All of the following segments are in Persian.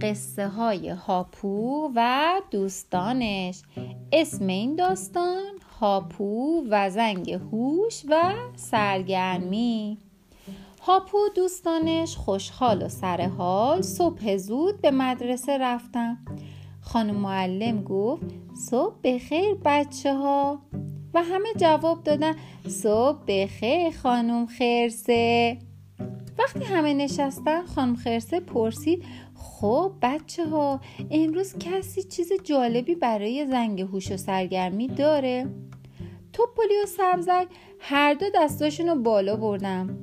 قصه های هاپو و دوستانش. اسم این داستان هاپو و زنگ هوش و سرگرمی. هاپو دوستانش خوشحال و سرحال صبح زود به مدرسه رفتن. خانم معلم گفت صبح بخیر بچه ها و همه جواب دادن صبح بخیر خانم خرسه. وقتی همه نشستن خانم خرسه پرسید خب بچه ها امروز کسی چیز جالبی برای زنگ هوش و سرگرمی داره؟ توپلی و سبزک هر دو دستاشون رو بالا بردن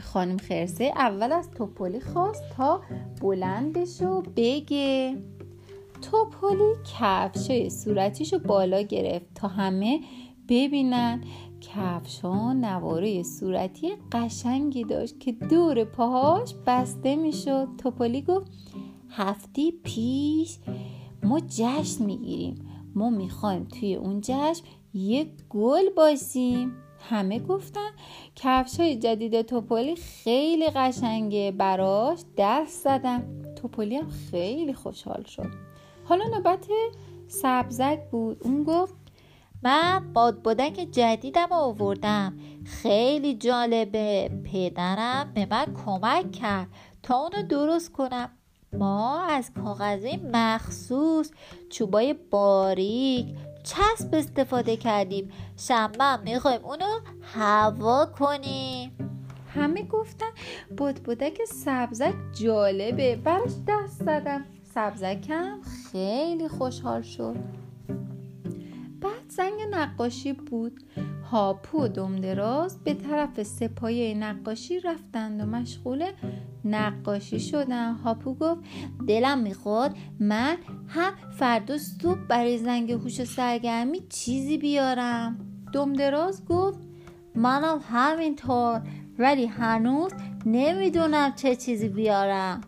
خانم خرسه اول از توپلی خواست تا بلندش رو بگه توپلی کفشای صورتیش بالا گرفت تا همه ببینن کفشان نواره صورتی قشنگی داشت که دور پاهاش بسته می‌شد. توپلی گفت هفته پیش ما جشن می‌گیریم. ما می‌خوایم توی اون جشن یک گل باشیم. همه گفتن کفش های جدید توپلی خیلی قشنگه. براش دست زدم توپلی هم خیلی خوشحال شد. حالا نوبت سبزک بود. اون گفت من بادبادک جدیدم آوردم. خیلی جالبه پدرم به من کمک کرد تا اونو درست کنم. ما از کاغذی مخصوص چوبای باریک چسب استفاده کردیم. شنبه می‌خوایم اونو هوا کنیم. همه گفتن بادبادک سبزک جالبه. براش دست زدم. سبزکم خیلی خوشحال شد. زنگ نقاشی بود. هاپو و دمدراز به طرف سپایه نقاشی رفتند و مشغول نقاشی شدن. هاپو گفت دلم می‌خواد من هم فردا صبح برای زنگ هوش سرگرمی چیزی بیارم. دمدراز گفت منم همینطور ولی هنوز نمی‌دونم چه چیزی بیارم.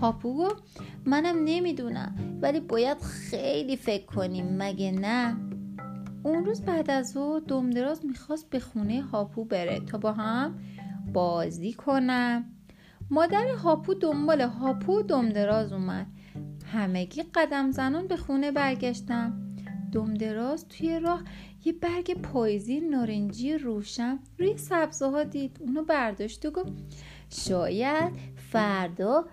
هاپو گفت منم نمی‌دونم ولی باید خیلی فکر کنیم مگه نه؟ اون روز بعد از او دمدراز می‌خواست به خونه هاپو بره تا با هم بازی کنم مادر هاپو دنبال هاپو دمدراز اومد. همگی قدم زنان به خونه برگشتم دمدراز توی راه یه برگ پاییزی نارنجی روشن روی سبزه ها دید. اونو برداشت و گفت شاید فردا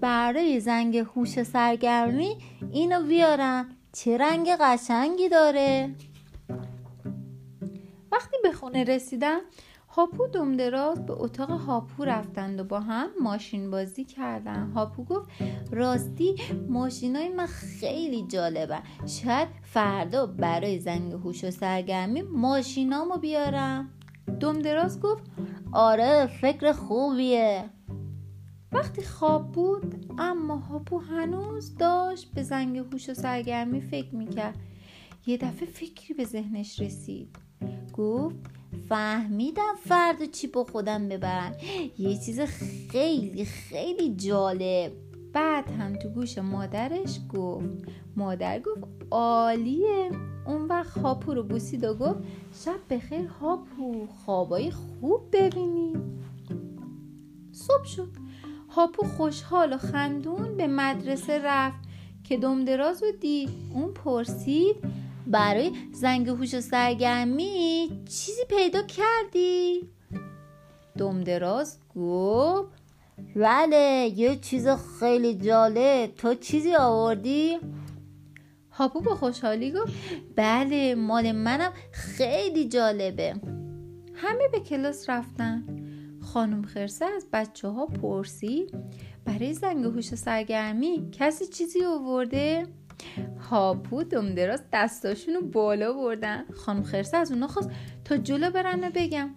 برای زنگ هوش سرگرمی اینو بیارم چه رنگ قشنگی داره؟ وقتی به خونه رسیدم هاپو دمدراز به اتاق هاپو رفتند و با هم ماشین بازی کردن هاپو گفت راستی ماشینای من خیلی جالبه شاید فردا برای زنگ هوش و سرگرمی ماشینامو بیارم. دمدراز گفت آره فکر خوبیه. وقتی خواب بود اما هاپو هنوز داشت به زنگ هوش و سرگرمی فکر می‌کرد. یه دفعه فکری به ذهنش رسید. گفت فهمیدم فردا چی با خودم ببرم یه چیز خیلی خیلی جالب. بعد هم تو گوش مادرش گفت مادر گفت عالیه. اون وقت هاپو رو بوسید و گفت شب بخیر هاپو خوابای خوب ببینی. صبح شد. هاپو خوشحال و خندون به مدرسه رفت که دمدراز و دید. اون پرسید برای زنگ هوش و سرگرمی چیزی پیدا کردی؟ دمدراز گفت بله یه چیز خیلی جالب تو چیزی آوردی؟ هاپو با خوشحالی گفت بله مال منم خیلی جالبه همه به کلاس رفتن خانم خرسه از بچه ها پرسید برای زنگ هوش سرگرمی کسی چیزی آورده؟ هاپو دمدراز دستاشونو بالا بردن. خانم خرسه از اونا خواست تا جلو برن و بگم.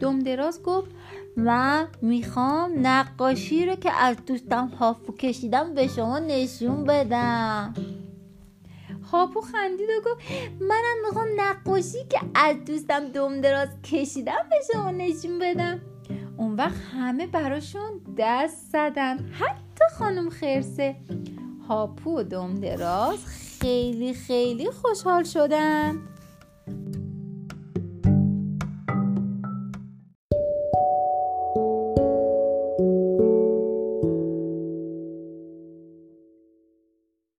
دمدراز گفت من می‌خوام نقاشی رو که از دوستم هاپو کشیدم به شما نشون بدم. هاپو خندید و گفت منم می‌خوام نقاشی که از دوستم دمدراز کشیدم به شما نشون بدم. اون وقت همه براشون دست زدن. حتی خانم خرسه. هاپو و دمدراز خیلی خیلی خوشحال شدن